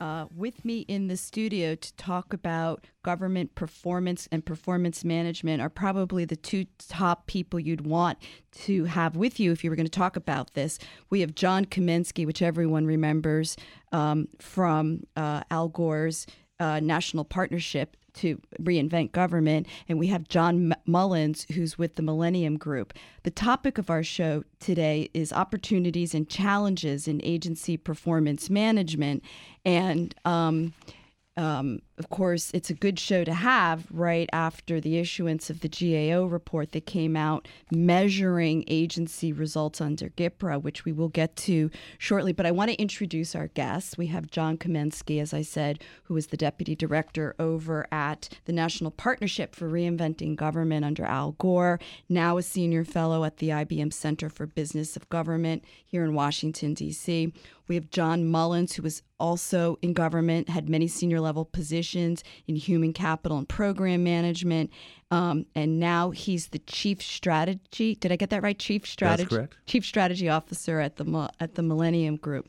Uh, with me in the studio to talk about government performance and performance management are probably the two top people you'd want to have with you if you were going to talk about this. We have John Kamensky, which everyone remembers um, from uh, Al Gore's uh, National Partnership to reinvent government. And we have John Mullins, who's with the Millennium Group. The topic of our show today is opportunities and challenges in agency performance management. And um, um, of course, it's a good show to have right after the issuance of the GAO report that came out measuring agency results under GPRA, which we will get to shortly. But I want to introduce our guests. We have John Kamensky, as I said, who is the deputy director over at the National Partnership for Reinventing Government under Al Gore, now a senior fellow at the IBM Center for Business of Government here in Washington, D.C. We have John Mullins, who was also in government, had many senior level positions in human capital and program management. Um, and now he's the chief strategy. Did I get that right? Chief strategy. Chief strategy officer at the at the Millennium Group.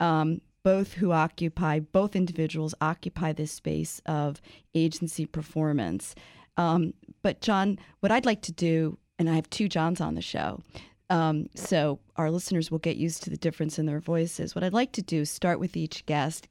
Um, both who occupy, both individuals occupy this space of agency performance. Um, but John, what I'd like to do, and I have two Johns on the show. Um, so our listeners will get used to the difference in their voices. What I'd like to do is start with each guest,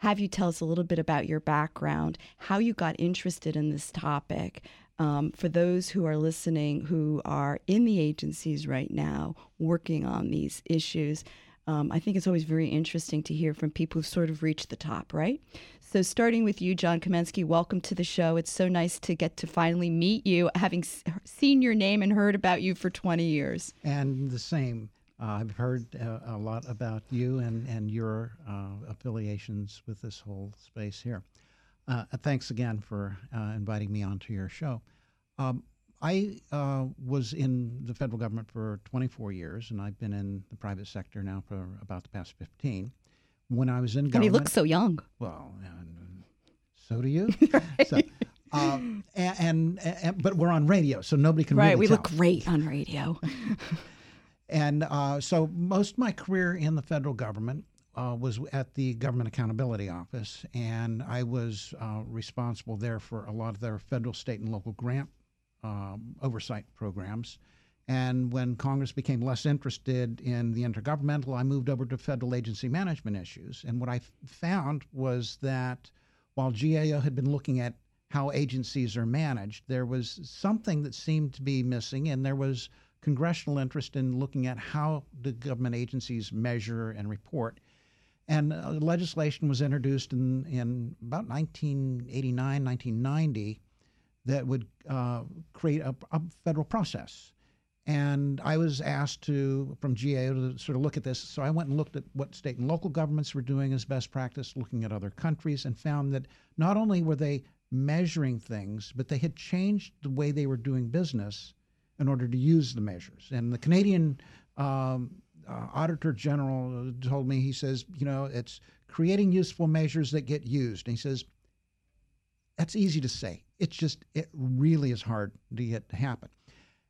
have you tell us a little bit about your background, how you got interested in this topic. Um, for those who are listening who are in the agencies right now working on these issues, um, I think it's always very interesting to hear from people who've sort of reached the top, right? So, starting with you, John Kamensky, welcome to the show. It's so nice to get to finally meet you, having seen your name and heard about you for 20 years. And the same. Uh, I've heard uh, a lot about you and, and your uh, affiliations with this whole space here. Uh, thanks again for uh, inviting me onto your show. Um, I uh, was in the federal government for 24 years, and I've been in the private sector now for about the past 15. When I was in government, and he looks so young. Well, and so do you. right. so, um, and, and, and, but we're on radio, so nobody can right. Really we tell. look great on radio. and uh, so most of my career in the federal government uh, was at the Government Accountability Office, and I was uh, responsible there for a lot of their federal, state, and local grant um, oversight programs. And when Congress became less interested in the intergovernmental, I moved over to federal agency management issues. And what I found was that while GAO had been looking at how agencies are managed, there was something that seemed to be missing, and there was congressional interest in looking at how the government agencies measure and report. And uh, legislation was introduced in, in about 1989, 1990 that would uh, create a, a, federal process. And I was asked to, from GAO, to sort of look at this. So I went and looked at what state and local governments were doing as best practice, looking at other countries, and found that not only were they measuring things, but they had changed the way they were doing business in order to use the measures. And the Canadian um, uh, Auditor General told me, he says, you know, it's creating useful measures that get used. And he says, that's easy to say. It's just, it really is hard to get to happen.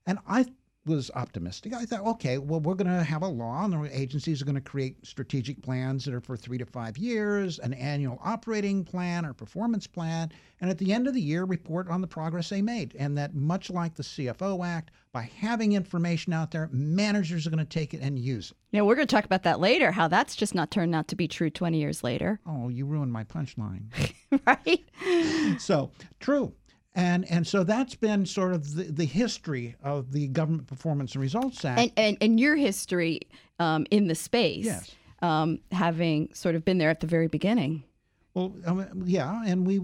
And I was optimistic. I thought, okay, well, we're going to have a law, and the agencies are going to create strategic plans that are for three to five years, an annual operating plan or performance plan, and at the end of the year, report on the progress they made. And that, much like the CFO Act, by having information out there, managers are going to take it and use it. Now, we're going to talk about that later, how that's just not turned out to be true 20 years later. Oh, you ruined my punchline. right? so, true. And and so that's been sort of the, the history of the Government Performance and Results Act. And and, and your history um, in the space, Yes. um, having sort of been there at the very beginning. Well, um, yeah, and we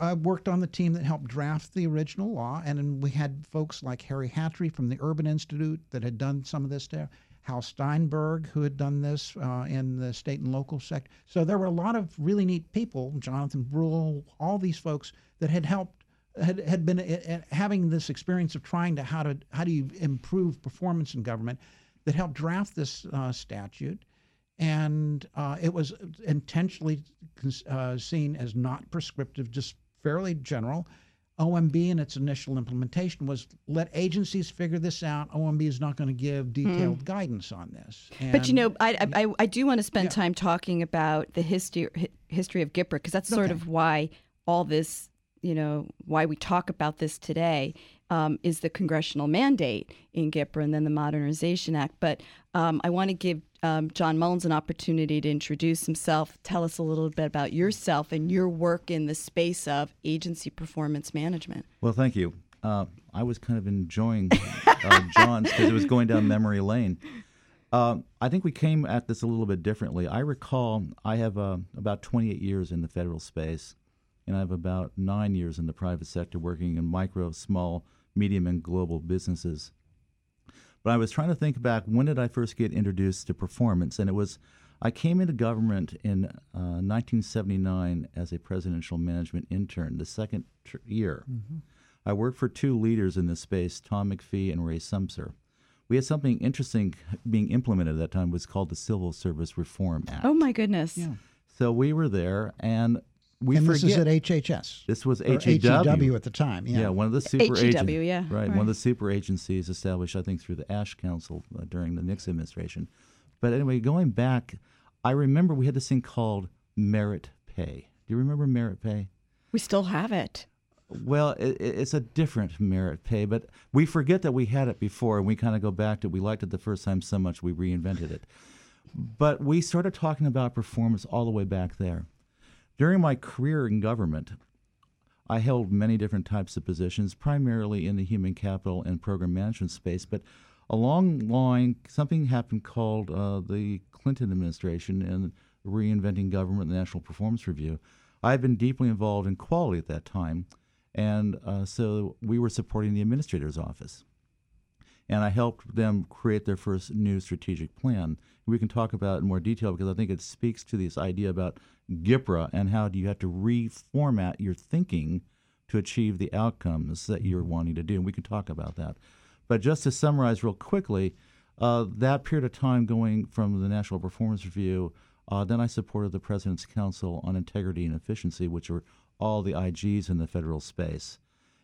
I worked on the team that helped draft the original law, and we had folks like Harry Hatry from the Urban Institute that had done some of this there. Hal Steinberg, who had done this uh, in the state and local sector. So there were a lot of really neat people, Jonathan Breul, all these folks that had helped, had, had been uh, uh, having this experience of trying to how to how do you improve performance in government, that helped draft this uh, statute and uh, it was intentionally uh, seen as not prescriptive, just fairly general. OMB in its initial implementation was let agencies figure this out. OMB is not going to give detailed guidance on this. But you know, I I, I do want to spend time talking about the history history of GPRA because that's sort Okay. of why all this, you know, why we talk about this today um, is the congressional mandate in GPRA and then the Modernization Act. But um, I want to give um, John Mullins an opportunity to introduce himself. Tell us a little bit about yourself and your work in the space of agency performance management. Well, thank you. Uh, I was kind of enjoying uh, John's because it was going down memory lane. Um, I think we came at this a little bit differently. I recall I have uh, about 28 years in the federal space, and I have about nine years in the private sector working in micro, small, medium, and global businesses. But I was trying to think back when did I first get introduced to performance, and it was I came into government in uh, 1979 as a presidential management intern, the second tr- year. I worked for two leaders in this space, Tom McPhee and Ray Sumser. We had something interesting being implemented at that time was called the Civil Service Reform Act. Oh my goodness! Yeah. So we were there, and we and this forget is at HHS. this was Or HEW. HEW at the time. Yeah. Yeah, one of the super HEW, agent- yeah, right, right. One of the super agencies established, I think, through the Ash Council uh, during the Nixon administration. But anyway, going back, I remember we had this thing called merit pay. Do you remember merit pay? We still have it. Well, it, it- it's a different merit pay, but we forget that we had it before, and we kind of go back to we liked it the first time so much we reinvented it. But we started talking about performance all the way back there. During my career in government, I held many different types of positions, primarily in the human capital and program management space. But along line, something happened called uh, the Clinton administration and reinventing government, the National Performance Review. I've been deeply involved in quality at that time, and uh, so we were supporting the administrator's office and I helped them create their first new strategic plan. We can talk about it in more detail because I think it speaks to this idea about GPRA and how do you have to reformat your thinking to achieve the outcomes that you're wanting to do. And we can talk about that. But just to summarize real quickly, uh, that period of time going from the National Performance Review, uh, then I supported the President's Council on Integrity and Efficiency, which are all the IGs in the federal space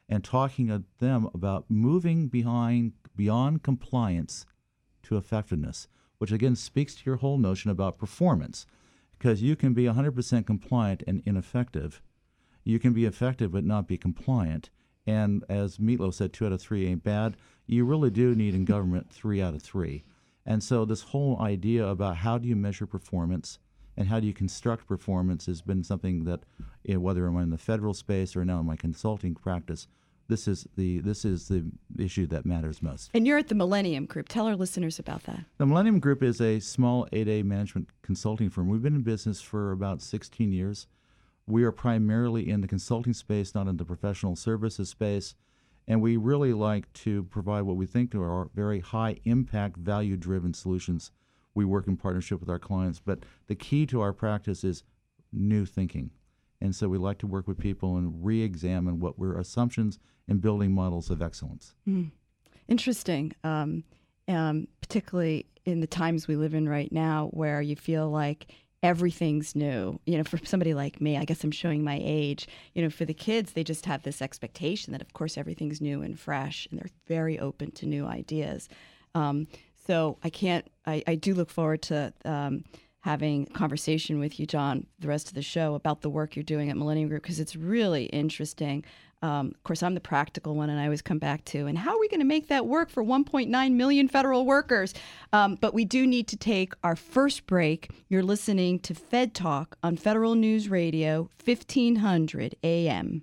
and talking to them about moving behind beyond compliance to effectiveness, which again speaks to your whole notion about performance, because you can be 100% compliant and ineffective. You can be effective but not be compliant. And as Meatloaf said, two out of three ain't bad. You really do need in government three out of three. And so this whole idea about how do you measure performance and how do you construct performance has been something that, you know, whether I'm in the federal space or now in my consulting practice, this is the this is the issue that matters most. And you're at the Millennium Group. Tell our listeners about that. The Millennium Group is a small 8A management consulting firm. We've been in business for about 16 years. We are primarily in the consulting space, not in the professional services space. And we really like to provide what we think are very high impact, value driven solutions. We work in partnership with our clients, but the key to our practice is new thinking. And so we like to work with people and re examine what were assumptions and building models of excellence. Interesting, um, um, particularly in the times we live in right now, where you feel like everything's new. You know, for somebody like me, I guess I'm showing my age. You know, for the kids, they just have this expectation that, of course, everything's new and fresh, and they're very open to new ideas. Um, so I can't. I, I do look forward to. Um, having conversation with you, John, the rest of the show about the work you're doing at Millennium Group because it's really interesting. Um, of course, I'm the practical one, and I always come back to, and how are we going to make that work for 1.9 million federal workers? Um, but we do need to take our first break. You're listening to Fed Talk on Federal News Radio, 1500 AM.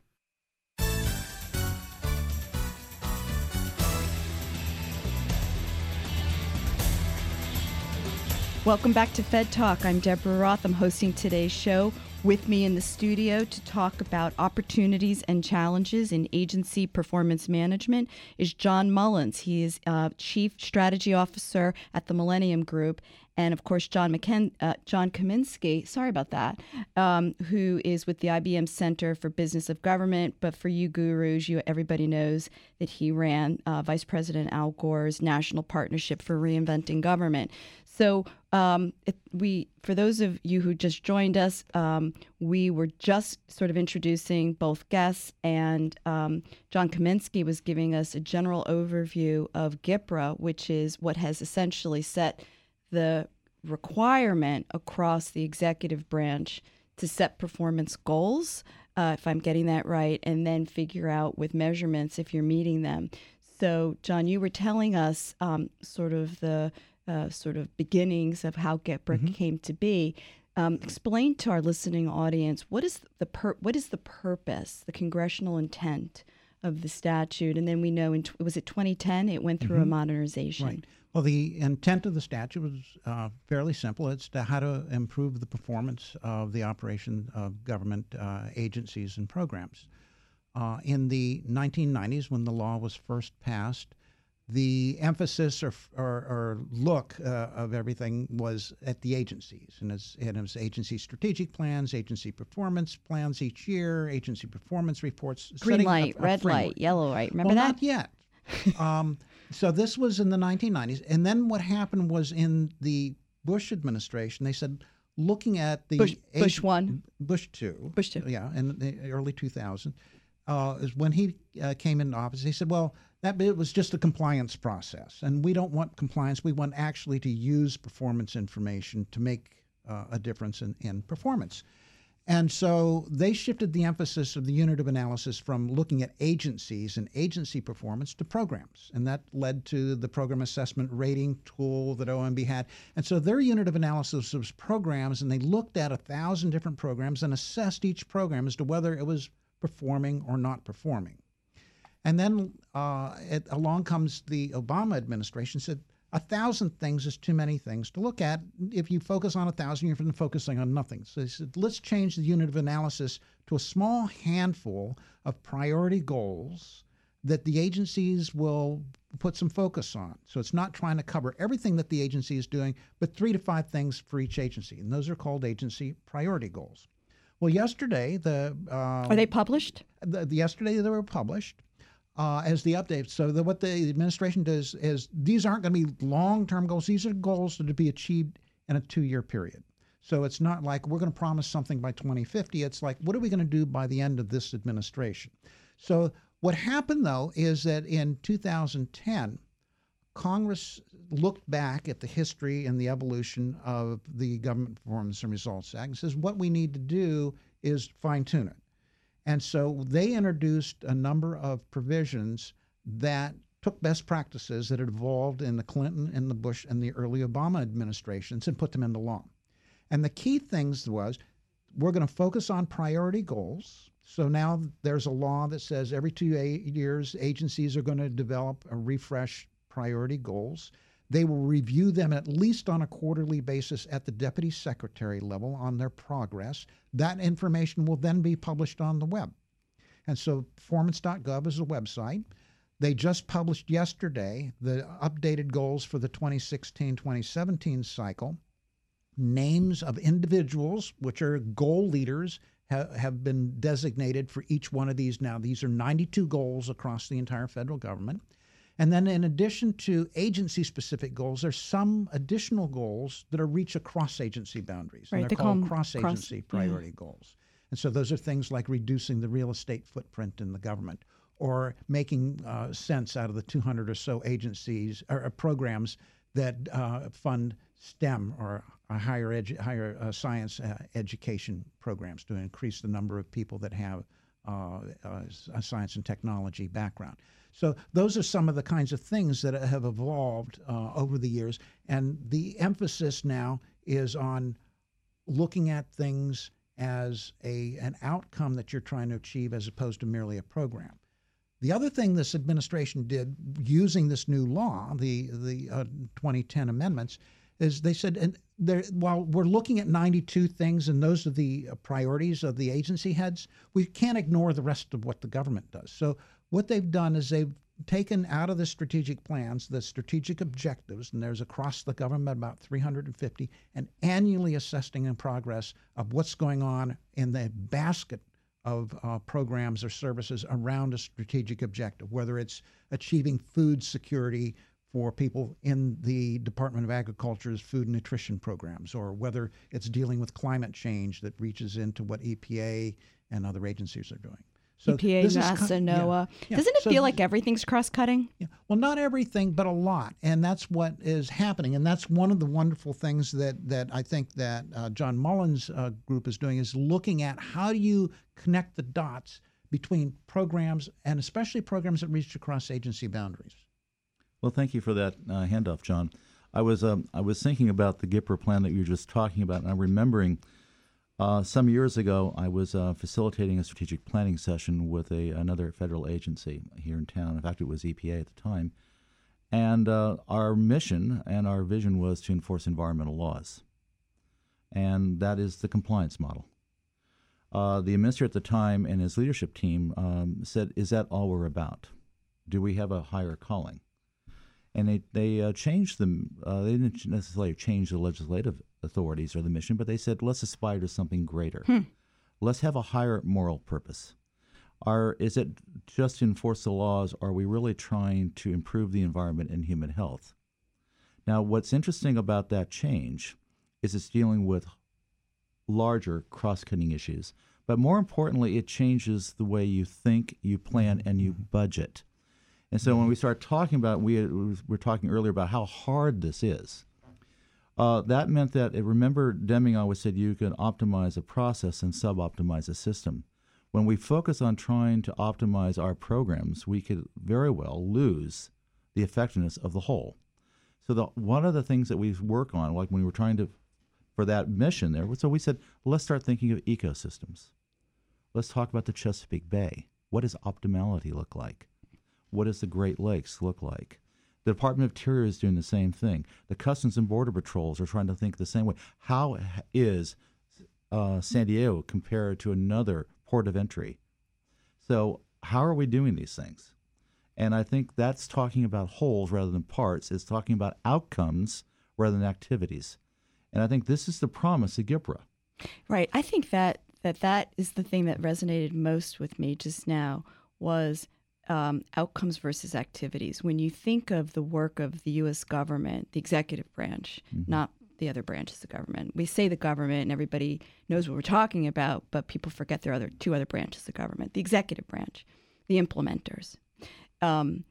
Welcome back to Fed Talk. I'm Deborah Roth. I'm hosting today's show. With me in the studio to talk about opportunities and challenges in agency performance management is John Mullins. He is uh, Chief Strategy Officer at the Millennium Group, and of course John McKen- uh, John Kamensky. Sorry about that. Um, who is with the IBM Center for Business of Government? But for you gurus, you everybody knows that he ran uh, Vice President Al Gore's National Partnership for Reinventing Government. So um, it, we, for those of you who just joined us, um, we were just sort of introducing both guests, and um, John Kamensky was giving us a general overview of GPRA, which is what has essentially set the requirement across the executive branch to set performance goals, uh, if I'm getting that right, and then figure out with measurements if you're meeting them. So, John, you were telling us um, sort of the uh, sort of beginnings of how GPRA mm-hmm. came to be. Um, explain to our listening audience what is the pur- what is the purpose, the congressional intent of the statute, and then we know in was it 2010 it went through mm-hmm. a modernization. Right. Well, the intent of the statute was uh, fairly simple. It's to how to improve the performance of the operation of government uh, agencies and programs. Uh, in the 1990s, when the law was first passed, the emphasis or, or, or look uh, of everything was at the agencies, and it's, it was agency strategic plans, agency performance plans each year, agency performance reports. Green light, a, a red framework. light, yellow light. Remember well, that? Not yet. um, so this was in the 1990s, and then what happened was in the Bush administration, they said, looking at the Bush, Bush one, Bush two, Bush two, yeah, in the early 2000s, uh, is when he uh, came into office. He said, well that it was just a compliance process, and we don't want compliance. We want actually to use performance information to make uh, a difference in, in performance. And so they shifted the emphasis of the unit of analysis from looking at agencies and agency performance to programs. And that led to the program assessment rating tool that OMB had. And so their unit of analysis was programs, and they looked at a thousand different programs and assessed each program as to whether it was performing or not performing. And then uh, it, along comes the Obama administration said a thousand things is too many things to look at. If you focus on a thousand, you're focusing on nothing. So they said, let's change the unit of analysis to a small handful of priority goals that the agencies will put some focus on. So it's not trying to cover everything that the agency is doing, but three to five things for each agency. And those are called agency priority goals. Well, yesterday the uh, are they published? The, the, yesterday they were published, uh, as the update. So the, what the administration does is these aren't going to be long-term goals. These are goals that to be achieved in a two-year period. So it's not like we're going to promise something by 2050. It's like what are we going to do by the end of this administration? So what happened though is that in 2010, Congress looked back at the history and the evolution of the Government Performance and Results Act and says what we need to do is fine tune it. And so they introduced a number of provisions that took best practices that had evolved in the Clinton and the Bush and the early Obama administrations and put them into law. And the key things was we're going to focus on priority goals. So now there's a law that says every two years agencies are going to develop a refresh priority goals. They will review them at least on a quarterly basis at the deputy secretary level on their progress. That information will then be published on the web. And so performance.gov is a website. They just published yesterday the updated goals for the 2016 2017 cycle. Names of individuals, which are goal leaders, ha- have been designated for each one of these now. These are 92 goals across the entire federal government. And then, in addition to agency specific goals, there's some additional goals that are reach across agency boundaries. Right, and they're they called cross agency priority goals. And so those are things like reducing the real estate footprint in the government or making uh, sense out of the 200 or so agencies or, or programs that uh, fund STEM or higher edu- higher uh, science uh, education programs to increase the number of people that have uh, uh, science and technology background. So those are some of the kinds of things that have evolved uh, over the years, and the emphasis now is on looking at things as a an outcome that you're trying to achieve as opposed to merely a program. The other thing this administration did using this new law, the the uh, 2010 amendments, is they said, and while we're looking at 92 things and those are the priorities of the agency heads, we can't ignore the rest of what the government does. So what they've done is they've taken out of the strategic plans the strategic objectives, and there's across the government about 350, and annually assessing in progress of what's going on in the basket of uh, programs or services around a strategic objective, whether it's achieving food security for people in the Department of Agriculture's food and nutrition programs, or whether it's dealing with climate change that reaches into what EPA and other agencies are doing. So EPA, NASA, NOAA. Yeah, yeah. Doesn't it so, feel like everything's cross-cutting? Yeah. Well, not everything, but a lot, and that's what is happening. And that's one of the wonderful things that that I think that uh, John Mullins' uh, group is doing is looking at how do you connect the dots between programs and especially programs that reach across agency boundaries. Well, thank you for that uh, handoff, John. I was um, I was thinking about the GPRA plan that you were just talking about, and I'm remembering uh, some years ago, I was uh, facilitating a strategic planning session with a, another federal agency here in town. In fact, it was EPA at the time. And uh, our mission and our vision was to enforce environmental laws. And that is the compliance model. Uh, the administrator at the time and his leadership team um, said, Is that all we're about? Do we have a higher calling? And they, they uh, changed them. Uh, they didn't necessarily change the legislative authorities or the mission, but they said, let's aspire to something greater. Hmm. Let's have a higher moral purpose. Are, is it just to enforce the laws? Or are we really trying to improve the environment and human health? Now, what's interesting about that change is it's dealing with larger cross cutting issues. But more importantly, it changes the way you think, you plan, and you budget. And so when we start talking about, we were talking earlier about how hard this is. Uh, that meant that, remember, Deming always said you can optimize a process and sub-optimize a system. When we focus on trying to optimize our programs, we could very well lose the effectiveness of the whole. So the, one of the things that we work on, like when we were trying to, for that mission there, so we said, let's start thinking of ecosystems. Let's talk about the Chesapeake Bay. What does optimality look like? What does the Great Lakes look like? The Department of Interior is doing the same thing. The Customs and Border Patrols are trying to think the same way. How is uh, San Diego compared to another port of entry? So, how are we doing these things? And I think that's talking about wholes rather than parts. It's talking about outcomes rather than activities. And I think this is the promise of GPRA. Right. I think that that that is the thing that resonated most with me just now was um, outcomes versus activities. When you think of the work of the U.S. government, the executive branch, mm-hmm. not the other branches of government, we say the government and everybody knows what we're talking about, but people forget there are other two other branches of government: the executive branch, the implementers. Um,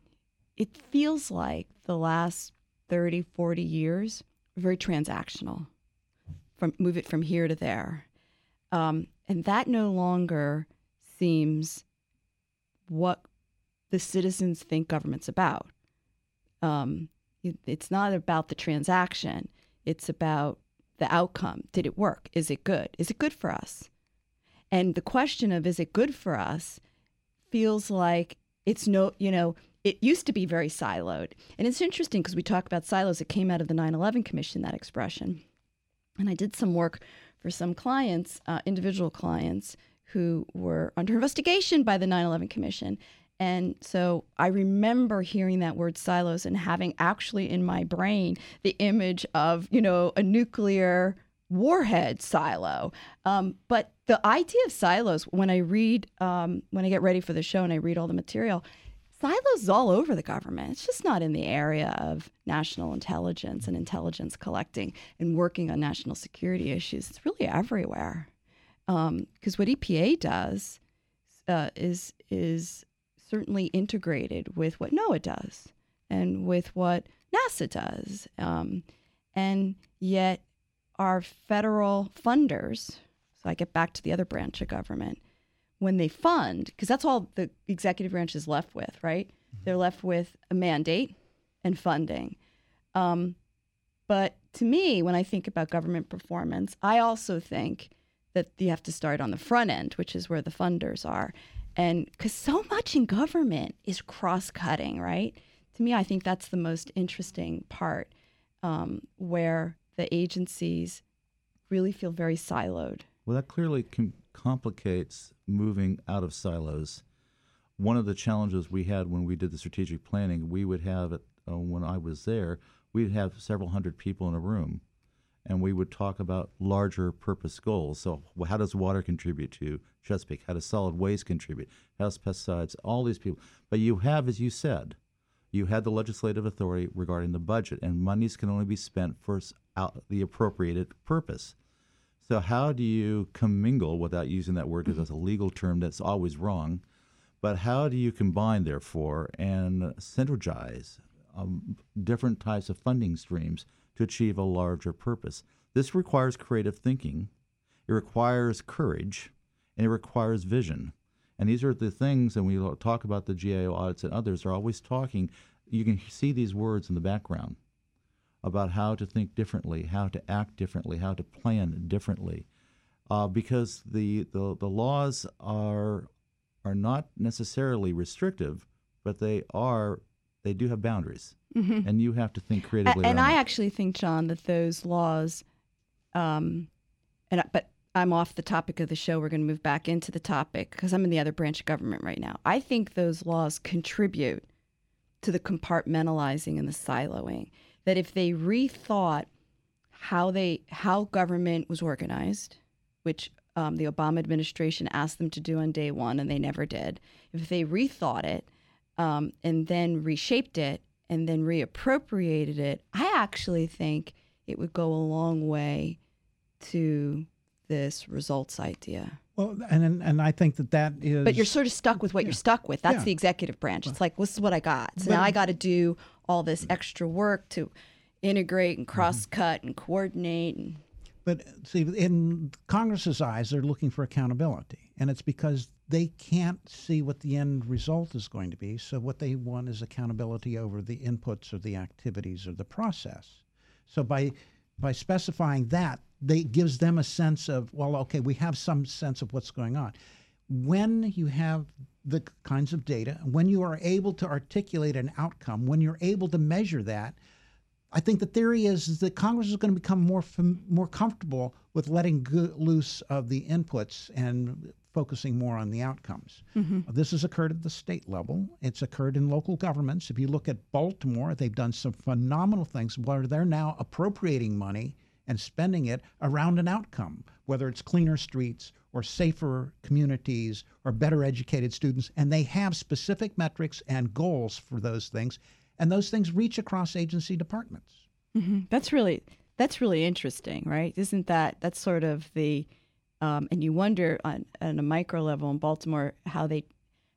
it feels like the last 30, 40 years very transactional. From move it from here to there, um, and that no longer seems what the citizens think government's about. Um, it, it's not about the transaction, it's about the outcome. Did it work? Is it good? Is it good for us? And the question of is it good for us feels like it's no, you know, it used to be very siloed. And it's interesting because we talk about silos. It came out of the 9 11 Commission, that expression. And I did some work for some clients, uh, individual clients, who were under investigation by the 9 11 Commission. And so I remember hearing that word silos and having actually in my brain the image of, you know, a nuclear warhead silo. Um, but the idea of silos, when I read, um, when I get ready for the show and I read all the material, silos is all over the government. It's just not in the area of national intelligence and intelligence collecting and working on national security issues. It's really everywhere. Because what EPA does uh, is is certainly integrated with what NOAA does and with what NASA does, um, and yet our federal funders. So I get back to the other branch of government when they fund, because that's all the executive branch is left with, right? They're left with a mandate and funding. Um, but to me, when I think about government performance, I also think that you have to start on the front end, which is where the funders are. And because so much in government is cross cutting, right? To me, I think that's the most interesting part um, where the agencies really feel very siloed. Well, that clearly com- complicates moving out of silos. One of the challenges we had when we did the strategic planning, we would have it uh, when I was there, we'd have several hundred people in a room, and we would talk about larger purpose goals. So, how does water contribute to Chesapeake? How does solid waste contribute? How does pesticides? All these people. But you have, as you said, you had the legislative authority regarding the budget, and monies can only be spent for the appropriated purpose. So how do you commingle without using that word because that's a legal term that's always wrong? But how do you combine, therefore, and synergize um, different types of funding streams to achieve a larger purpose? This requires creative thinking, it requires courage, and it requires vision. And these are the things, and we talk about the GAO audits and others are always talking. You can see these words in the background about how to think differently, how to act differently, how to plan differently, uh, because the, the the laws are are not necessarily restrictive, but they are they do have boundaries, mm-hmm. and you have to think creatively. And, I that. actually think, John, that those laws, um, and but I'm off the topic of the show. We're going to move back into the topic because I'm in the other branch of government right now. I think those laws contribute to the compartmentalizing and the siloing that if they rethought how they how government was organized, which um, the Obama administration asked them to do on day one, and they never did. If they rethought it um, and then reshaped it and then reappropriated it, I actually think it would go a long way to this results idea. Well, and and I think that that is. But you're sort of stuck with what yeah. you're stuck with. That's yeah. the executive branch. It's like this is what I got. So but, now I got to do all this extra work to integrate and cross cut and coordinate. And... But see, in Congress's eyes, they're looking for accountability, and it's because they can't see what the end result is going to be. So what they want is accountability over the inputs or the activities or the process. So by by specifying that, they gives them a sense of well, okay, we have some sense of what's going on. When you have the kinds of data, when you are able to articulate an outcome, when you're able to measure that, I think the theory is, is that Congress is going to become more more comfortable with letting loose of the inputs and focusing more on the outcomes. Mm-hmm. This has occurred at the state level. It's occurred in local governments. If you look at Baltimore, they've done some phenomenal things where they're now appropriating money and spending it around an outcome, whether it's cleaner streets or safer communities or better educated students. And they have specific metrics and goals for those things. And those things reach across agency departments. Mm-hmm. That's really that's really interesting, right? Isn't that that's sort of the um, and you wonder on, on a micro level in Baltimore how they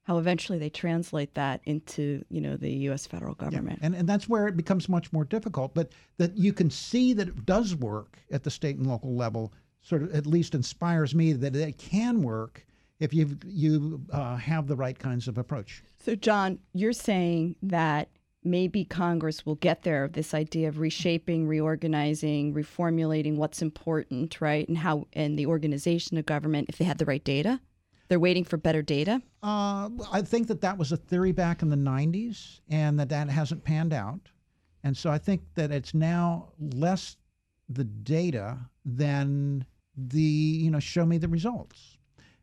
how eventually they translate that into you know the U.S. federal government. Yeah. And and that's where it becomes much more difficult. But that you can see that it does work at the state and local level. Sort of at least inspires me that it can work if you you uh, have the right kinds of approach. So John, you're saying that maybe Congress will get there. This idea of reshaping, reorganizing, reformulating what's important, right, and how and the organization of government if they have the right data. They're waiting for better data? Uh, I think that that was a theory back in the 90s and that that hasn't panned out. And so I think that it's now less the data than the, you know, show me the results.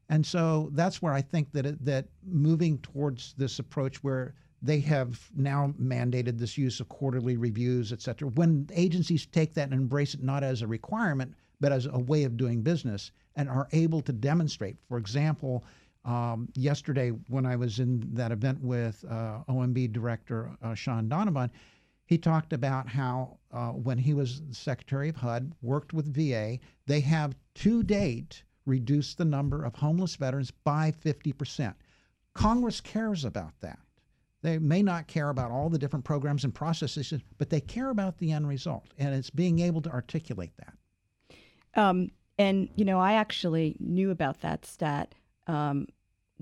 And so that's where I think that it, that moving towards this approach where they have now mandated this use of quarterly reviews, et cetera. When agencies take that and embrace it not as a requirement, but as a way of doing business and are able to demonstrate. For example, um, yesterday when I was in that event with uh, OMB Director uh, Shaun Donovan, he talked about how uh, when he was Secretary of HUD, worked with VA, they have to date reduced the number of homeless veterans by 50%. Congress cares about that. They may not care about all the different programs and processes, but they care about the end result, and it's being able to articulate that. Um, and you know, I actually knew about that stat. Um,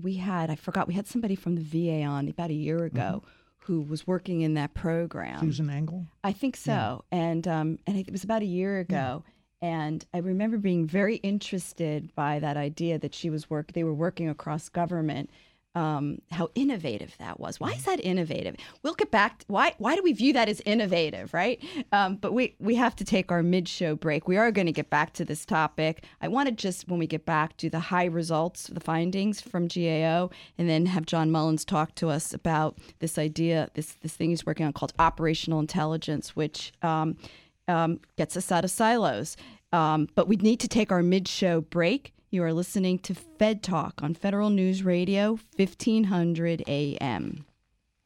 we had, I forgot, we had somebody from the VA on about a year ago. Mm-hmm. Who was working in that program? Susan Engel. I think so, yeah. and um, and it was about a year ago. Yeah. And I remember being very interested by that idea that she was work. They were working across government um, how innovative that was. Why is that innovative? We'll get back. To, why why do we view that as innovative, right? Um, but we we have to take our mid show break. We are going to get back to this topic. I want to just when we get back do the high results, the findings from GAO, and then have John Mullins talk to us about this idea, this this thing he's working on called operational intelligence, which um, um gets us out of silos. Um, but we need to take our mid show break. You are listening to Fed Talk on Federal News Radio, 1500 AM.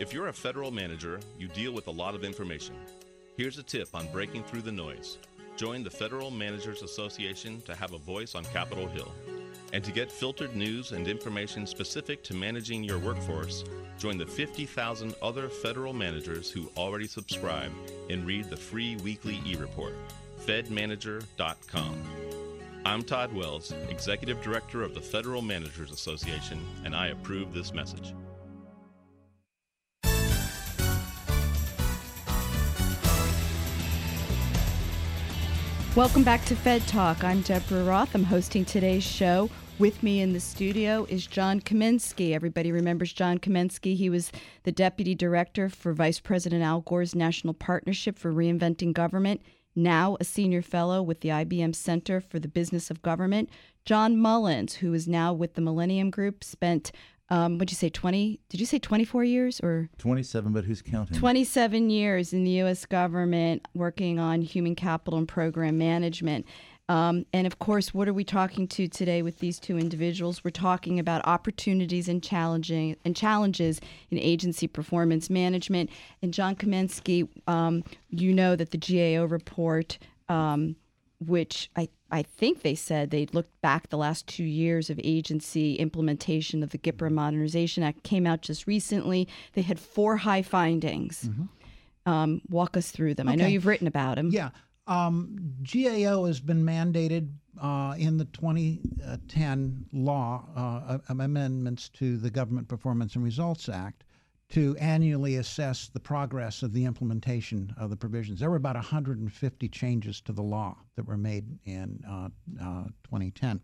If you're a federal manager, you deal with a lot of information. Here's a tip on breaking through the noise. Join the Federal Managers Association to have a voice on Capitol Hill. And to get filtered news and information specific to managing your workforce, join the 50,000 other federal managers who already subscribe and read the free weekly e report. FedManager.com. I'm Todd Wells, Executive Director of the Federal Managers Association, and I approve this message. Welcome back to Fed Talk. I'm Deborah Roth. I'm hosting today's show. With me in the studio is John Kamensky. Everybody remembers John Kamensky. He was the deputy director for Vice President Al Gore's National Partnership for Reinventing Government, now a senior fellow with the IBM Center for the Business of Government. John Mullins, who is now with the Millennium Group, spent um, what'd you say, 20? Did you say 24 years or? 27, but who's counting? 27 years in the U.S. government working on human capital and program management. Um, and of course, what are we talking to today with these two individuals? We're talking about opportunities and challenging and challenges in agency performance management. And John Kamensky, um, you know that the GAO report, um, which I I think they said they looked back the last two years of agency implementation of the GPRA Modernization Act came out just recently. They had four high findings. Mm-hmm. Um, walk us through them. Okay. I know you've written about them. Yeah. Um, GAO has been mandated uh, in the 2010 law uh, amendments to the Government Performance and Results Act to annually assess the progress of the implementation of the provisions. There were about 150 changes to the law that were made in uh, uh, 2010.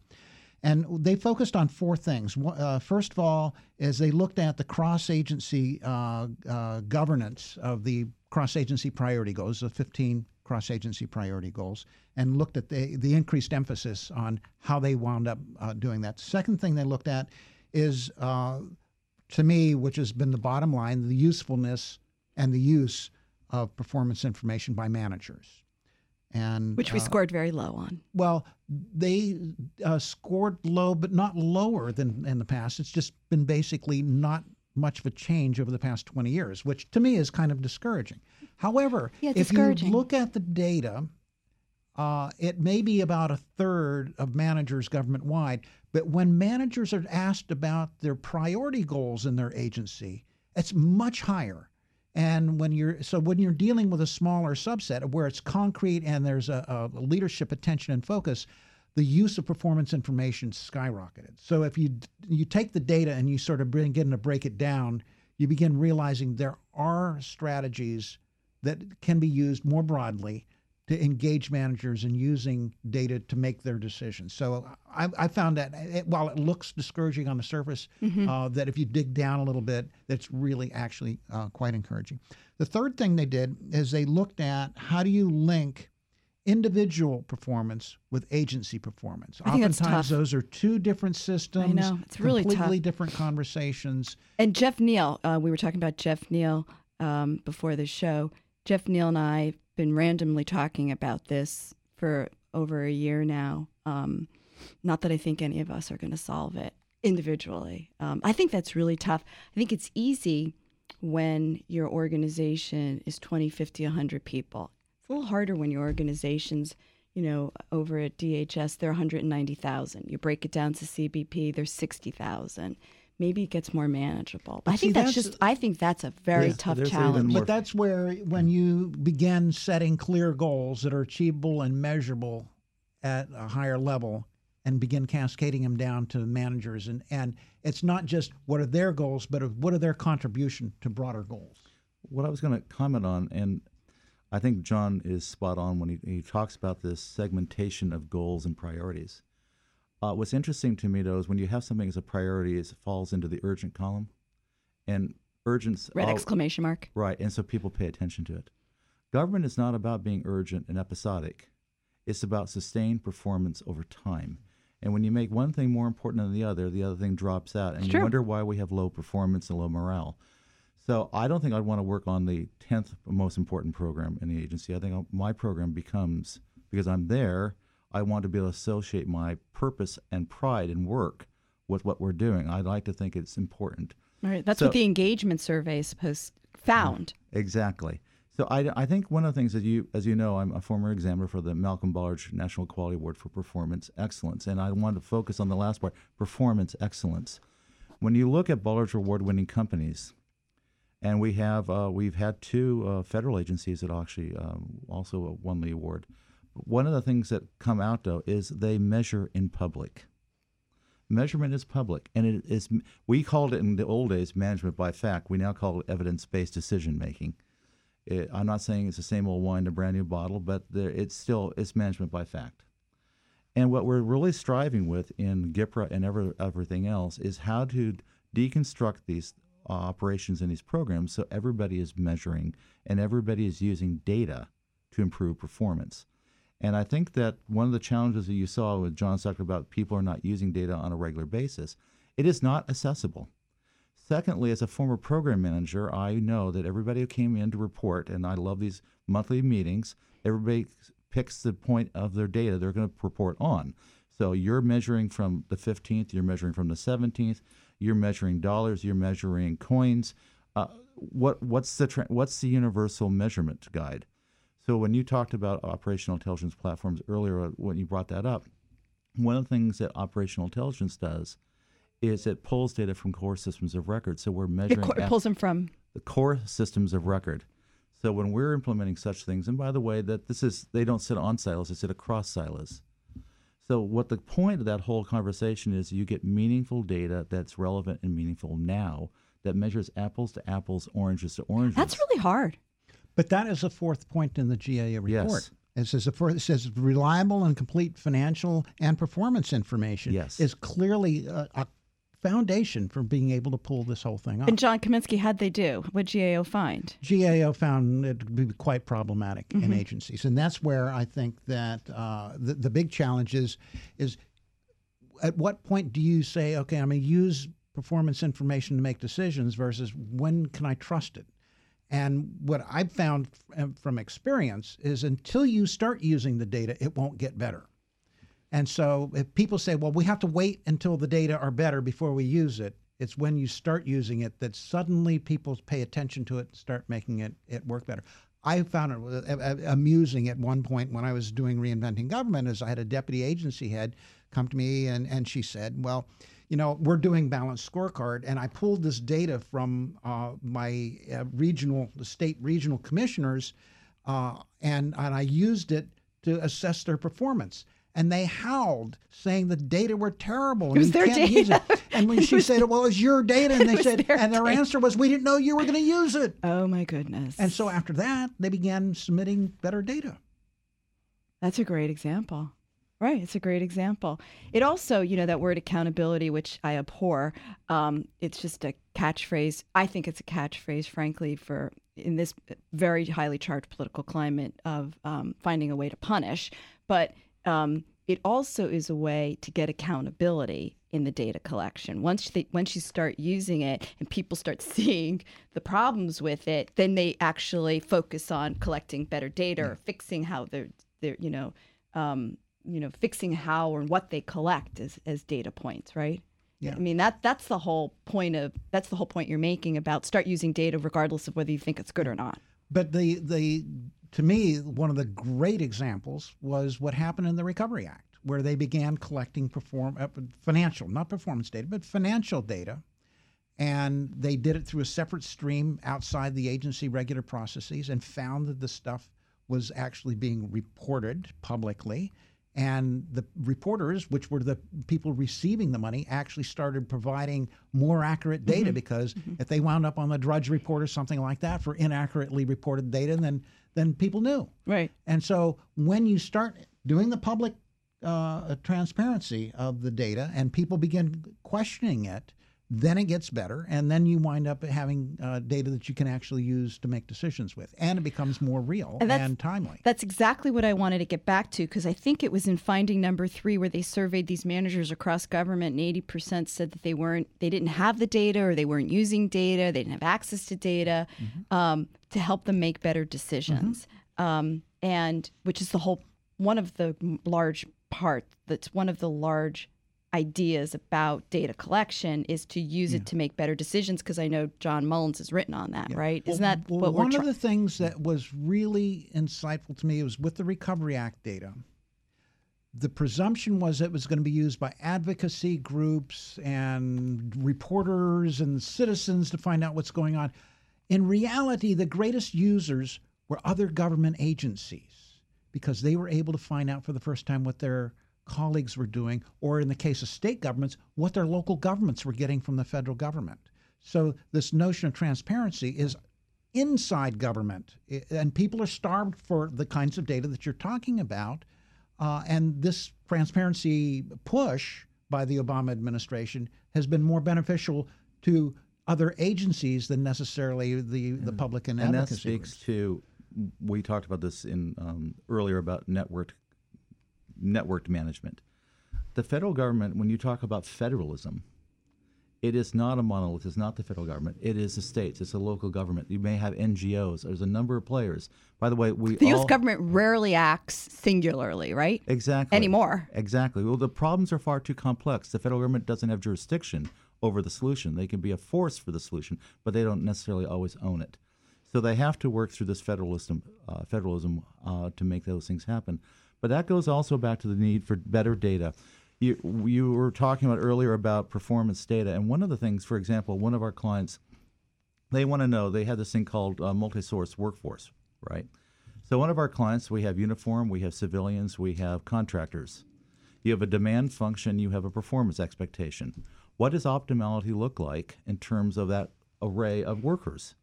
And they focused on four things. Uh, first of all, is they looked at the cross agency uh, uh, governance of the cross agency priority goals, the 15 cross agency priority goals, and looked at the, the increased emphasis on how they wound up uh, doing that. Second thing they looked at is to me, which has been the bottom line, the usefulness and the use of performance information by managers. And, which we uh, scored very low on. Well, they uh, scored low, but not lower than in the past. It's just been basically not much of a change over the past 20 years, which to me is kind of discouraging. However, yeah, if you look at the data, uh, it may be about a third of managers government wide but when managers are asked about their priority goals in their agency, it's much higher. And when you're so when you're dealing with a smaller subset where it's concrete and there's a, a leadership attention and focus, the use of performance information skyrocketed. So if you you take the data and you sort of begin to break it down, you begin realizing there are strategies that can be used more broadly to engage managers in using data to make their decisions. So I, I found that it, while it looks discouraging on the surface, mm-hmm. uh, that if you dig down a little bit, that's really actually uh, quite encouraging. The third thing they did is they looked at how do you link individual performance with agency performance. I think that's Oftentimes, those are two different systems. I know. It's really completely tough. different conversations. And Jeff Neal, uh, we were talking about Jeff Neal um, before the show. Jeff Neal and I have been randomly talking about this for over a year now. Um, not that I think any of us are going to solve it individually. Um, I think that's really tough. I think it's easy when your organization is 20, 50, 100 people. It's a little harder when your organization's, you know, over at DHS, they're 190,000. You break it down to CBP, they're 60,000. Maybe it gets more manageable. But I See, think that's, that's- just, I think that's a very Yeah, tough challenge. But that's where, when you begin setting clear goals that are achievable and measurable at a higher level, and begin cascading them down to managers, and and it's not just what are their goals, but of what are their contribution to broader goals. what I was going to comment on, and I think John is spot on when he, he talks about this segmentation of goals and priorities. Uh, what's interesting to me, though, is when you have something as a priority, it falls into the urgent column, and urgent's Red all- exclamation mark. Right, and so people pay attention to it. Government is not about being urgent and episodic. It's about sustained performance over time. And when you make one thing more important than the other, the other thing drops out, and It's you true. wonder why we have low performance and low morale. So I don't think I'd want to work on the tenth most important program in the agency. I think my program becomes because I'm there. I want to be able to associate my purpose and pride and work with what we're doing. I'd like to think it's important. All right. That's So- what the engagement survey is supposed found. Exactly. So I, I think one of the things that you, as you know, I'm a former examiner for the Malcolm Baldrige National Quality Award for Performance Excellence, and I wanted to focus on the last part, performance excellence. When you look at Baldrige award-winning companies, and we have uh, we've had two uh, federal agencies that actually um, also won the award. One of the things that come out though is they measure in public. Measurement is public, and it is. We called it in the old days management by fact. We now call it evidence-based decision making. It, I'm not saying it's the same old wine in a brand new bottle, but there, it's still it's management by fact. And what we're really striving with in GPRA and ever, everything else is how to deconstruct these uh, operations and these programs so everybody is measuring and everybody is using data to improve performance. And I think that one of the challenges that you saw with John talking about people are not using data on a regular basis, it is not accessible. Secondly, as a former program manager, I know that everybody who came in to report, and I love these monthly meetings, everybody picks the point of their data they're going to report on. So you're measuring from the 15th, you're measuring from the 17th, you're measuring dollars, you're measuring coins. Uh, what what's the tra- what's the universal measurement guide? So when you talked about operational intelligence platforms earlier, uh, when you brought that up, one of the things that operational intelligence does is it pulls data from core systems of record. So we're It, measuring co- it at- pulls them from. the core systems of record. So when we're implementing such things, and by the way, that this is they don't sit on silos; they sit across silos. So what the point of that whole conversation is, you get meaningful data that's relevant and meaningful now that measures apples to apples, oranges to oranges. That's really hard. But that is the fourth point in the GAO report. Yes. It says, the fourth, it says reliable and complete financial and performance information Yes. is clearly a, a foundation for being able to pull this whole thing off. And John Kamensky, how'd they do? What GAO find? GAO found it to be quite problematic Mm-hmm. in agencies, and that's where I think that uh, the the big challenge is is at what point do you say, okay, I'm going to use performance information to make decisions versus when can I trust it? And what I've found from experience is until you start using the data, it won't get better. And so if people say, well, we have to wait until the data are better before we use it, it's when you start using it that suddenly people pay attention to it and start making it, it work better. I found it uh, uh, amusing at one point when I was doing reinventing government is I had a deputy agency head come to me and, and she said, well, you know, we're doing balanced scorecard, and I pulled this data from uh, my uh, regional, the state regional commissioners, uh, and and I used it to assess their performance. And they howled, saying the data were terrible. And was you their can't use it. data. And when she was said, "Well, it's your data," and they said, their and their data. answer was, "We didn't know you were going to use it." Oh my goodness. And so after that, they began submitting better data. That's a great example. Right. It's a great example. It also, you know, that word accountability, which I abhor, um, it's just a catchphrase. I think it's a catchphrase, frankly, for in this very highly charged political climate of um, finding a way to punish, but um, it also is a way to get accountability in the data collection. Once they once you start using it and people start seeing the problems with it, then they actually focus on collecting better data or fixing how they're they're you know um, you know fixing how and what they collect as as data points, right? Yeah. I mean that that's the whole point of that's the whole point you're making about start using data regardless of whether you think it's good or not. But the the to me one of the great examples was what happened in the Recovery Act, where they began collecting perform uh, financial, not performance data, but financial data, and they did it through a separate stream outside the agency regular processes, and found that the stuff was actually being reported publicly. And the reporters, which were the people receiving the money, actually started providing more accurate data because if they wound up on the Drudge Report or something like that for inaccurately reported data, then then people knew. Right. And so when you start doing the public uh, transparency of the data and people begin questioning it, then it gets better, and then you wind up having uh, data that you can actually use to make decisions with, and it becomes more real And and, timely. That's exactly what I wanted to get back to because I think it was in finding number three where they surveyed these managers across government, and eighty percent said that they weren't, they didn't have the data or they weren't using data, they didn't have access to data um, to help them make better decisions, um, and which is the whole one of the large part that's one of the large ideas about data collection is to use it to make better decisions because I know John Mullins has written on that, right? Isn't that well, one we're of the things that was really insightful to me was with the Recovery Act data. The presumption was it was going to be used by advocacy groups and reporters and citizens to find out what's going on. In reality, the greatest users were other government agencies because they were able to find out for the first time what their colleagues were doing, or in the case of state governments, what their local governments were getting from the federal government. So, this notion of transparency is inside government, and people are starved for the kinds of data that you're talking about. Uh, and this transparency push by the Obama administration has been more beneficial to other agencies than necessarily the, the public and, and that advocacy speaks groups. to we talked about this in um, earlier about networked networked management. The federal government, when you talk about federalism, it is not a monolith. It's not the federal government. It is the states. It's a local government. You may have NGOs. There's a number of players. By the way, we The all, U.S. government rarely acts singularly, right? exactly Anymore. Exactly. Well, the problems are far too complex. The federal government doesn't have jurisdiction over the solution. They can be a force for the solution, but they don't necessarily always own it. So they have to work through this federalism, uh, federalism uh, to make those things happen. But that goes also back to the need for better data. You, you were talking about earlier about performance data, and one of the things, for example, one of our clients, they want to know they have this thing called uh, multi-source workforce, right? So one of our clients, we have uniform, we have civilians, we have contractors. You have a demand function, you have a performance expectation. What does optimality look like in terms of that array of workers?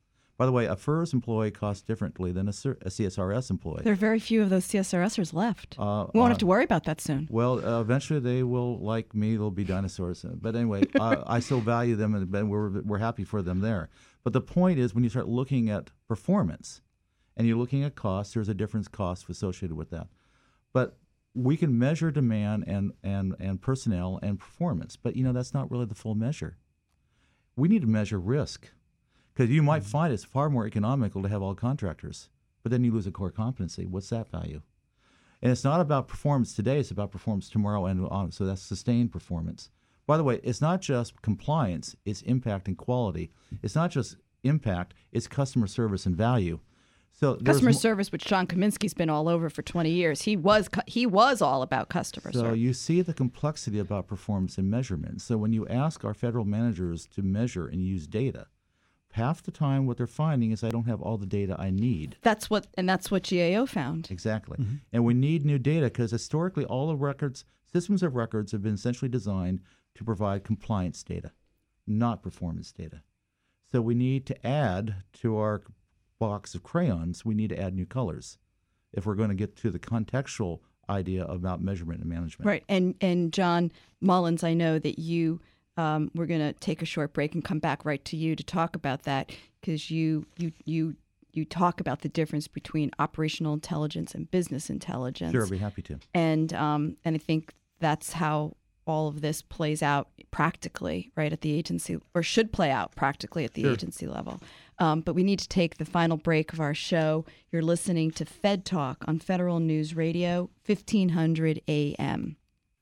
By the way, a FERS employee costs differently than a, CSRS employee. There are very few of those CSRSers left. Uh, we won't uh, have to worry about that soon. Well, uh, eventually they will, like me, they'll be dinosaurs. But anyway, I, I still value them, and and we're we're happy for them there. But the point is, when you start looking at performance, and you're looking at costs, there's a difference cost associated with that. But we can measure demand and and and personnel and performance, but you know that's not really the full measure. We need to measure risk, because you might mm. find it's far more economical to have all contractors, but then you lose a core competency. What's that value? And it's not about performance today, it's about performance tomorrow and on. So that's sustained performance. By the way, it's not just compliance, it's impact and quality. It's not just impact, it's customer service and value. So Customer mo- service, which Sean Kamensky's been all over for 20 years. He was cu- he was all about customer So service. So you see the complexity about performance and measurement. So when you ask our federal managers to measure and use data, half the time what they're finding is I don't have all the data I need. That's what and that's what GAO found. Exactly. Mm-hmm. And we need new data because historically all the records, systems of records have been essentially designed to provide compliance data, not performance data. So we need to add to our box of crayons, we need to add new colors if we're going to get to the contextual idea about measurement and management. Right. And and John Mullins, I know that you um, we're going to take a short break and come back right to you to talk about that because you you you you talk about the difference between operational intelligence and business intelligence. Sure, I'd be happy to. And um, and I think that's how all of this plays out practically, right, at the agency, or should play out practically at the Sure. agency level. Um, but we need to take the final break of our show. You're listening to Fed Talk on Federal News Radio, 1500 AM.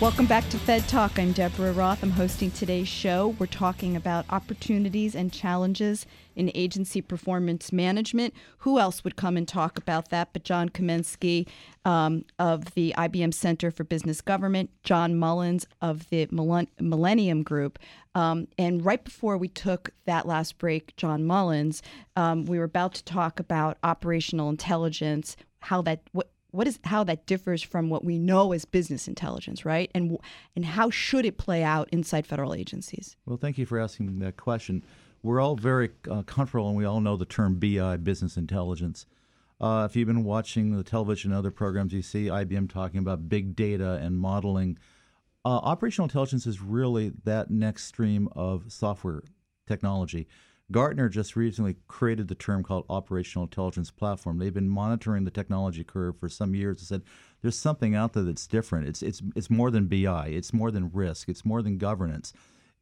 Welcome back to Fed Talk. I'm Deborah Roth. I'm hosting today's show. We're talking about opportunities and challenges in agency performance management. Who else would come and talk about that but John Kamensky um, of the IBM Center for Business Government, John Mullins of the Millennium Group. Um, and right before we took that last break, John Mullins, um, we were about to talk about operational intelligence, how that what what is how that differs from what we know as business intelligence, right? And and how should it play out inside federal agencies? Well, thank you for asking that question. We're all very uh, comfortable, and we all know the term BI, business intelligence. Uh, if you've been watching the television and other programs, you see IBM talking about big data and modeling. Uh, operational intelligence is really that next stream of software technology. Gartner just recently created the term called operational intelligence platform. They've been monitoring the technology curve for some years and said there's something out there that's different. It's it's it's more than BI. It's more than risk. It's more than governance.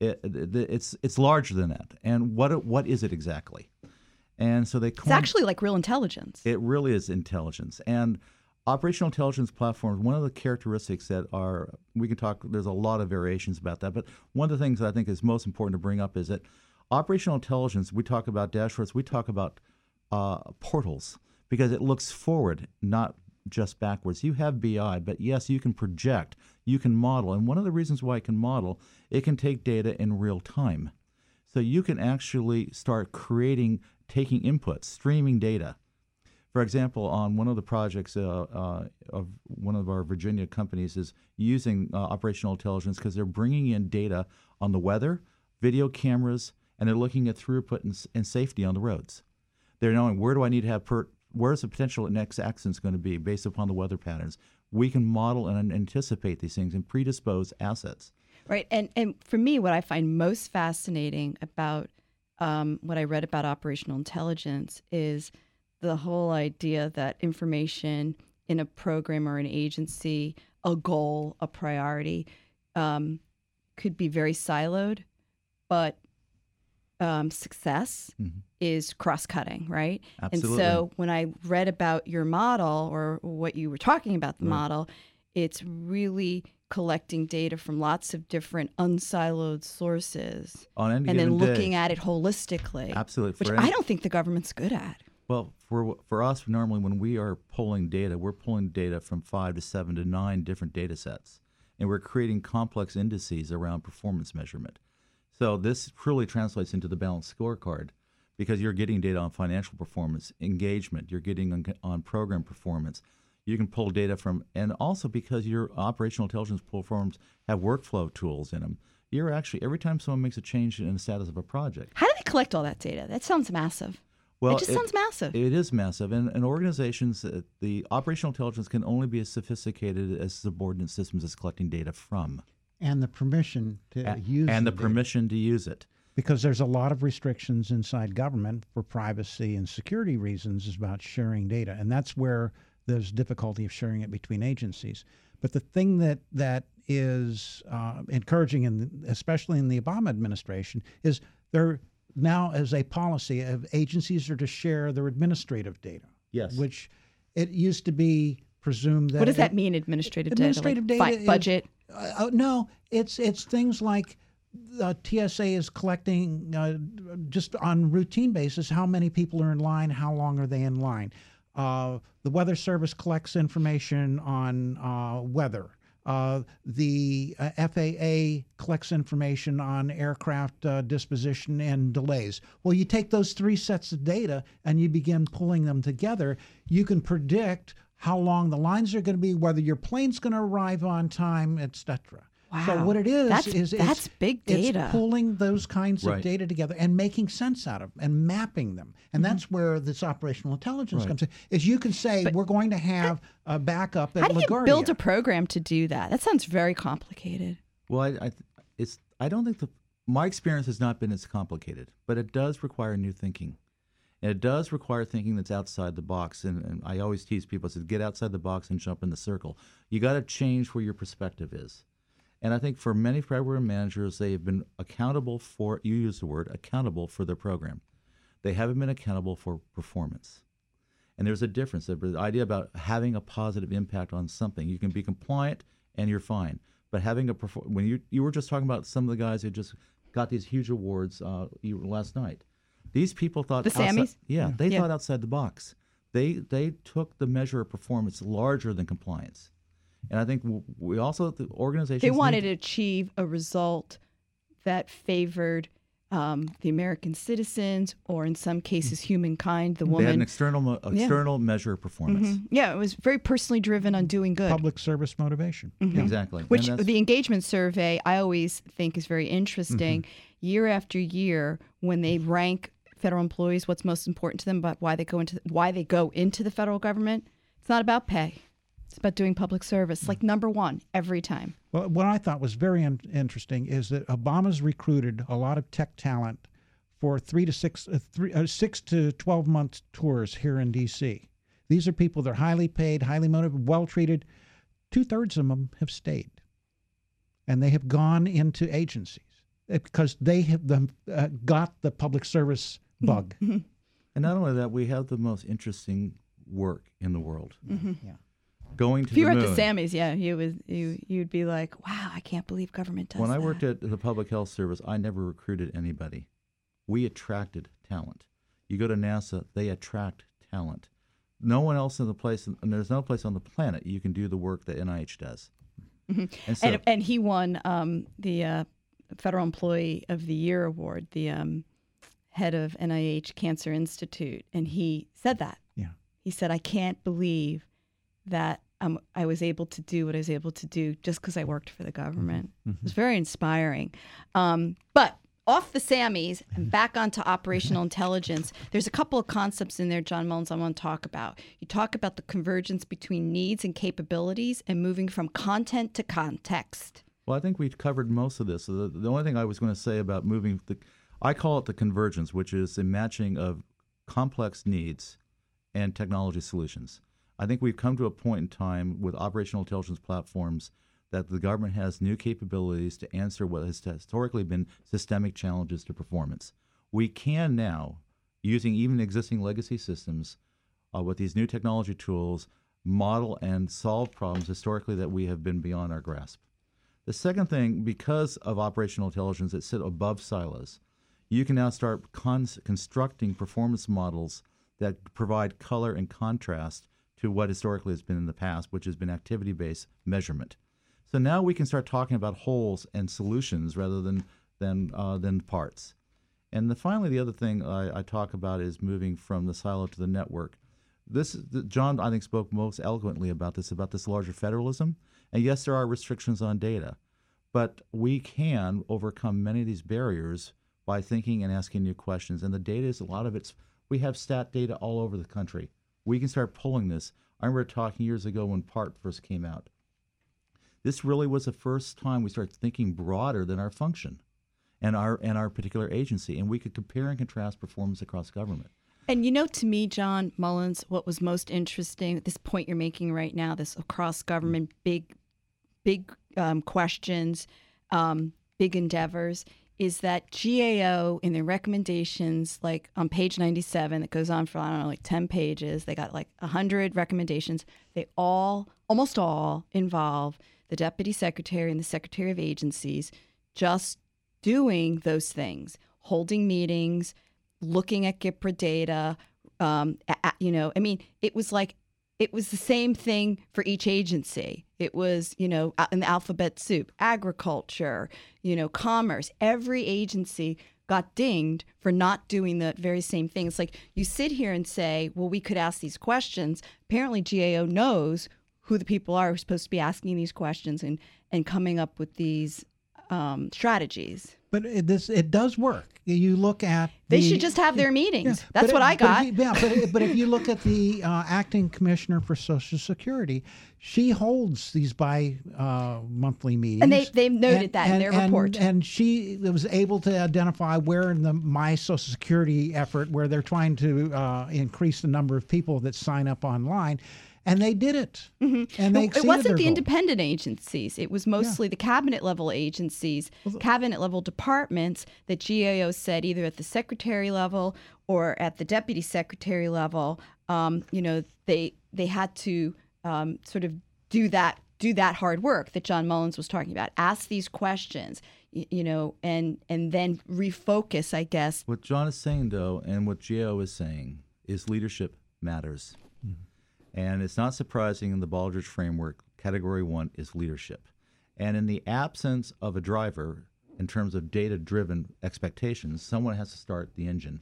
It, it, it's it's larger than that. And what what is it exactly? And so they It's actually like real intelligence. it really is intelligence. And operational intelligence platforms, one of the characteristics that are, we can talk, there's a lot of variations about that, but one of the things that I think is most important to bring up is that operational intelligence, we talk about dashboards, we talk about uh, portals because it looks forward, not just backwards. You have BI, but yes, you can project, you can model. And one of the reasons why it can model, it can take data in real time. So you can actually start creating, taking inputs, streaming data. For example, on one of the projects uh, uh, of one of our Virginia companies is using uh, operational intelligence because they're bringing in data on the weather, video cameras, and they're looking at throughput and, and safety on the roads. They're knowing where do I need to have per, where's the potential next accident going to be based upon the weather patterns. We can model and anticipate these things and predispose assets. Right. And and for me, what I find most fascinating about um, what I read about operational intelligence is the whole idea that information in a program or an agency, a goal, a priority, um, could be very siloed, but um, success is cross-cutting, right? Absolutely. And so when I read about your model or what you were talking about the model, it's really collecting data from lots of different unsiloed sources On any and then day. looking at it holistically. Absolutely. Which For any- I don't think the government's good at. Well, for for us, normally when we are pulling data, we're pulling data from five to seven to nine different data sets, and we're creating complex indices around performance measurement. So this truly translates into the balanced scorecard because you're getting data on financial performance, engagement, you're getting on, on program performance. You can pull data from, and also because your operational intelligence platforms have workflow tools in them, you're actually every time someone makes a change in the status of a project, How do they collect all that data? That sounds massive. well, it just sounds massive. It is massive, and, and organizations, uh, the operational intelligence can only be as sophisticated as subordinate systems it's collecting data from, and the permission to A- use and the data. permission to use it. because there's a lot of restrictions inside government for privacy and security reasons about sharing data and that's where there's difficulty of sharing it between agencies but the thing that that is uh, encouraging in especially in the obama administration is there now as a policy of agencies are to share their administrative data Yes. which it used to be presumed that what does it- that mean, administrative, Administrative data? Like data fi- is- budget. Uh, uh, no, it's it's things like the TSA is collecting uh, just on routine basis how many people are in line, how long are they in line. Uh, the Weather Service collects information on uh, weather. Uh, the uh, FAA collects information on aircraft uh, disposition and delays. Well, you take those three sets of data and you begin pulling them together. You can predict how long the lines are going to be, whether your plane's going to arrive on time, etc. So Wow. what it is That's- is that's it's, big it's data. pulling those kinds Right. of data together and making sense out of them and mapping them. And Mm-hmm. that's where this operational intelligence comes in. Is you can say we're going to have a backup at How do you LaGuardia. build a program to do that? That sounds very complicated. Well, I, I, it's. I don't think the my experience has not been as complicated, but it does require new thinking, and it does require thinking that's outside the box. And, and I always tease people: I said, get outside the box and jump in the circle. You got to change where your perspective is. And I think for many program managers, they have been accountable for. You use the word accountable for their program. They haven't been accountable for performance. And there's a difference. The idea about having a positive impact on something. You can be compliant and you're fine. But having a perform when you you were just talking about some of the guys who just got these huge awards uh, last night. These people thought The outside- Sammys? yeah, they Yeah. thought outside the box. They they took the measure of performance larger than compliance. And I think we also the organizations They wanted to- to achieve a result that favored um, the American citizens, or in some cases, humankind, the they had an woman. external mo- external measure of performance. Mhm. Yeah, it was very personally driven on doing good. public service motivation. Mm-hmm. Yeah. Exactly. Which the engagement survey I always think is very interesting. Mm-hmm. Year after year, when they rank federal employees, what's most important to them, but why they go into why they go into the federal government, it's not about pay. It's about doing public service, like number one every time. Well, what I thought was very in- interesting is that Obama's recruited a lot of tech talent for three to six, uh, three, uh, six to twelve month tours here in D.C. These are people that are highly paid, highly motivated, well treated. Two thirds of them have stayed, and they have gone into agencies uh, because they have them uh, got the public service bug. Mm-hmm. And not only that, we have the most interesting work in the world. Yeah. Going to If you the were at the Sammys, yeah, you was you you'd be like, wow, I can't believe government does when I that. worked at the Public Health Service, I never recruited anybody. We attracted talent. You go to NASA, they attract talent. No one else in the place, and there's no place on the planet you can do the work that NIH does. And so, Mm-hmm. and and he won um, the uh, Federal Employee of the Year award, the um, head of NIH Cancer Institute, and he said that. Yeah. He said, "I can't believe that um, I was able to do what I was able to do just because I worked for the government." It was very inspiring. Um, but off the Sammys and back onto operational intelligence, there's a couple of concepts in there, John Mullins, I want to talk about. You talk about the convergence between needs and capabilities and moving from content to context. well, I think we've covered most of this. So the, the only thing I was going to say about moving, the, I call it the convergence, which is the matching of complex needs and technology solutions. I think we've come to a point in time with operational intelligence platforms that the government has new capabilities to answer what has historically been systemic challenges to performance. We can now, using even existing legacy systems, uh, with these new technology tools, model and solve problems historically that we have been beyond our grasp. The second thing, because of operational intelligence that sit above silos, you can now start cons- constructing performance models that provide color and contrast to what historically has been in the past, which has been activity based measurement. So now we can start talking about wholes and solutions rather than than uh, than parts. And the, finally, the other thing I, I talk about is moving from the silo to the network. This the- John, I think, spoke most eloquently about this about this larger federalism. And yes, there are restrictions on data, but we can overcome many of these barriers by thinking and asking new questions. And the data is a lot of it's we have stat data all over the country. We can start pulling this. I remember talking years ago when PART first came out. This really was the first time we started thinking broader than our function and our and our particular agency, and we could compare and contrast performance across government. And you know, to me, John Mullins, what was most interesting, this point you're making right now, this across government big, big um, questions, um, big endeavors, is that GAO in their recommendations, like on page 97, it goes on for, I don't know, like 10 pages. They got like 100 recommendations. They all, almost all, involve the deputy secretary and the secretary of agencies just doing those things, holding meetings, looking at GPRA data. Um, a- a- you know, I mean, it was like it was the same thing for each agency. It was, you know, in the alphabet soup, agriculture, you know, commerce. Every agency got dinged for not doing the very same thing. It's like you sit here and say, well, we could ask these questions. Apparently, GAO knows who the people are who are supposed to be asking these questions and, and coming up with these um, strategies. But it, this it does work. You look at they the, should just have their meetings. Yeah, That's what it- I but if got. you- yeah, but, but if you look at the uh, acting commissioner for Social Security, she holds these bi uh, monthly meetings, And they- they've noted that in their and- report. And she was able to identify where in the My Social Security effort, where they're trying to uh, increase the number of people that sign up online, and they did it. And they Mm-hmm. it wasn't their the goal. independent agencies. It was mostly the cabinet level agencies, cabinet level departments that GAO said either at the secretary level or at the deputy secretary level. Um, you know, they they had to um, sort of do that do that hard work that John Mullins was talking about. Ask these questions, y- you know, and and then refocus. I guess What John is saying, though, and what GAO is saying, is leadership matters. And it's not surprising in the Baldrige framework, category one is leadership. And in the absence of a driver, in terms of data driven expectations, someone has to start the engine.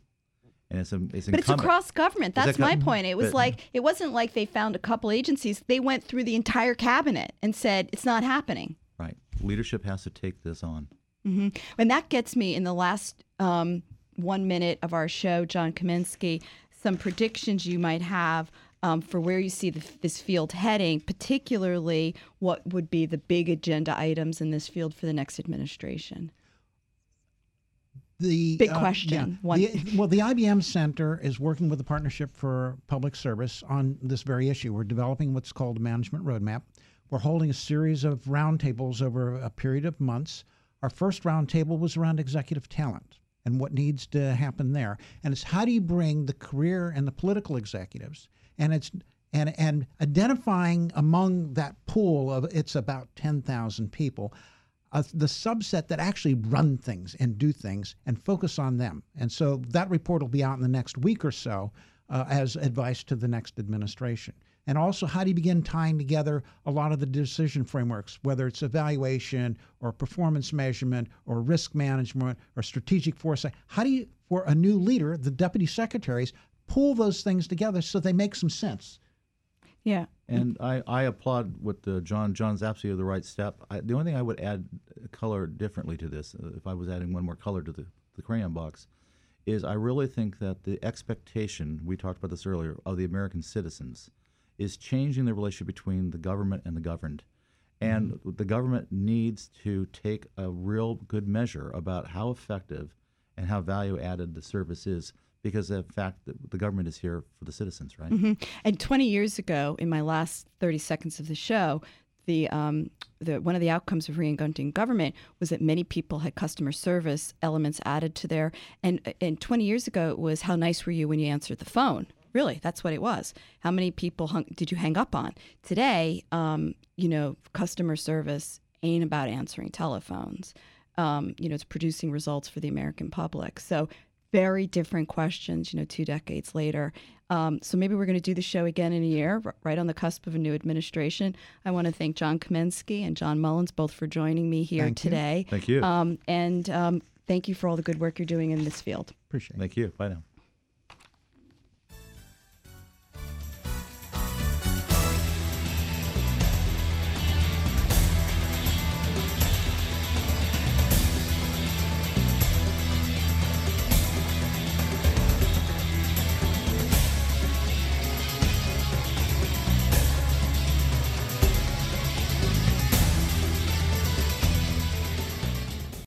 And it's, a, it's but it's across government. That's that my point. It was but- like it wasn't like they found a couple agencies. They went through the entire cabinet and said it's not happening. Right. Leadership has to take this on. And that gets me in the last um, one minute of our show, John Kamensky, some predictions you might have um, for where you see the, this field heading, particularly what would be the big agenda items in this field for the next administration. the Big uh, question. yeah. The- well, the IBM Center is working with the Partnership for Public Service on this very issue. We're developing what's called a management roadmap. We're holding a series of roundtables over a period of months. Our first roundtable was around executive talent and what needs to happen there. And it's how do you bring the career and the political executives and it's and and identifying among that pool of it's about 10,000 people uh, the subset that actually run things and do things and focus on them. And so that report will be out in the next week or so uh, as advice to the next administration. And also, how do you begin tying together a lot of the decision frameworks, whether it's evaluation or performance measurement or risk management or strategic foresight? How do you, for a new leader, the deputy secretaries, pull those things together so they make some sense? Yeah. And I, I applaud what uh, John John's absolutely the right step. I, the only thing I would add color differently to this, uh, if I was adding one more color to the, the crayon box, is I really think that the expectation we talked about this earlier of the American citizens is changing the relationship between the government and the governed. And the government needs to take a real good measure about how effective and how value added the service is because the fact that the government is here for the citizens, right? And 20 years ago, in my last 30 seconds of the show, the, um, the one of the outcomes of reinventing government was that many people had customer service elements added to their and and 20 years ago it was how nice were you when you answered the phone? Really that's what it was. How many people hung, did you hang up on? Today um, you know customer service ain't about answering telephones. Um, you know it's producing results for the american public. So very different questions, you know, two decades later. Um, so maybe we're going to do the show again in a year, right on the cusp of a new administration. I want to thank John Kamensky and John Mullins both for joining me here Thank you. today. Thank you. Um, and um, thank you for all the good work you're doing in this field. Appreciate it. Thank you. Bye now.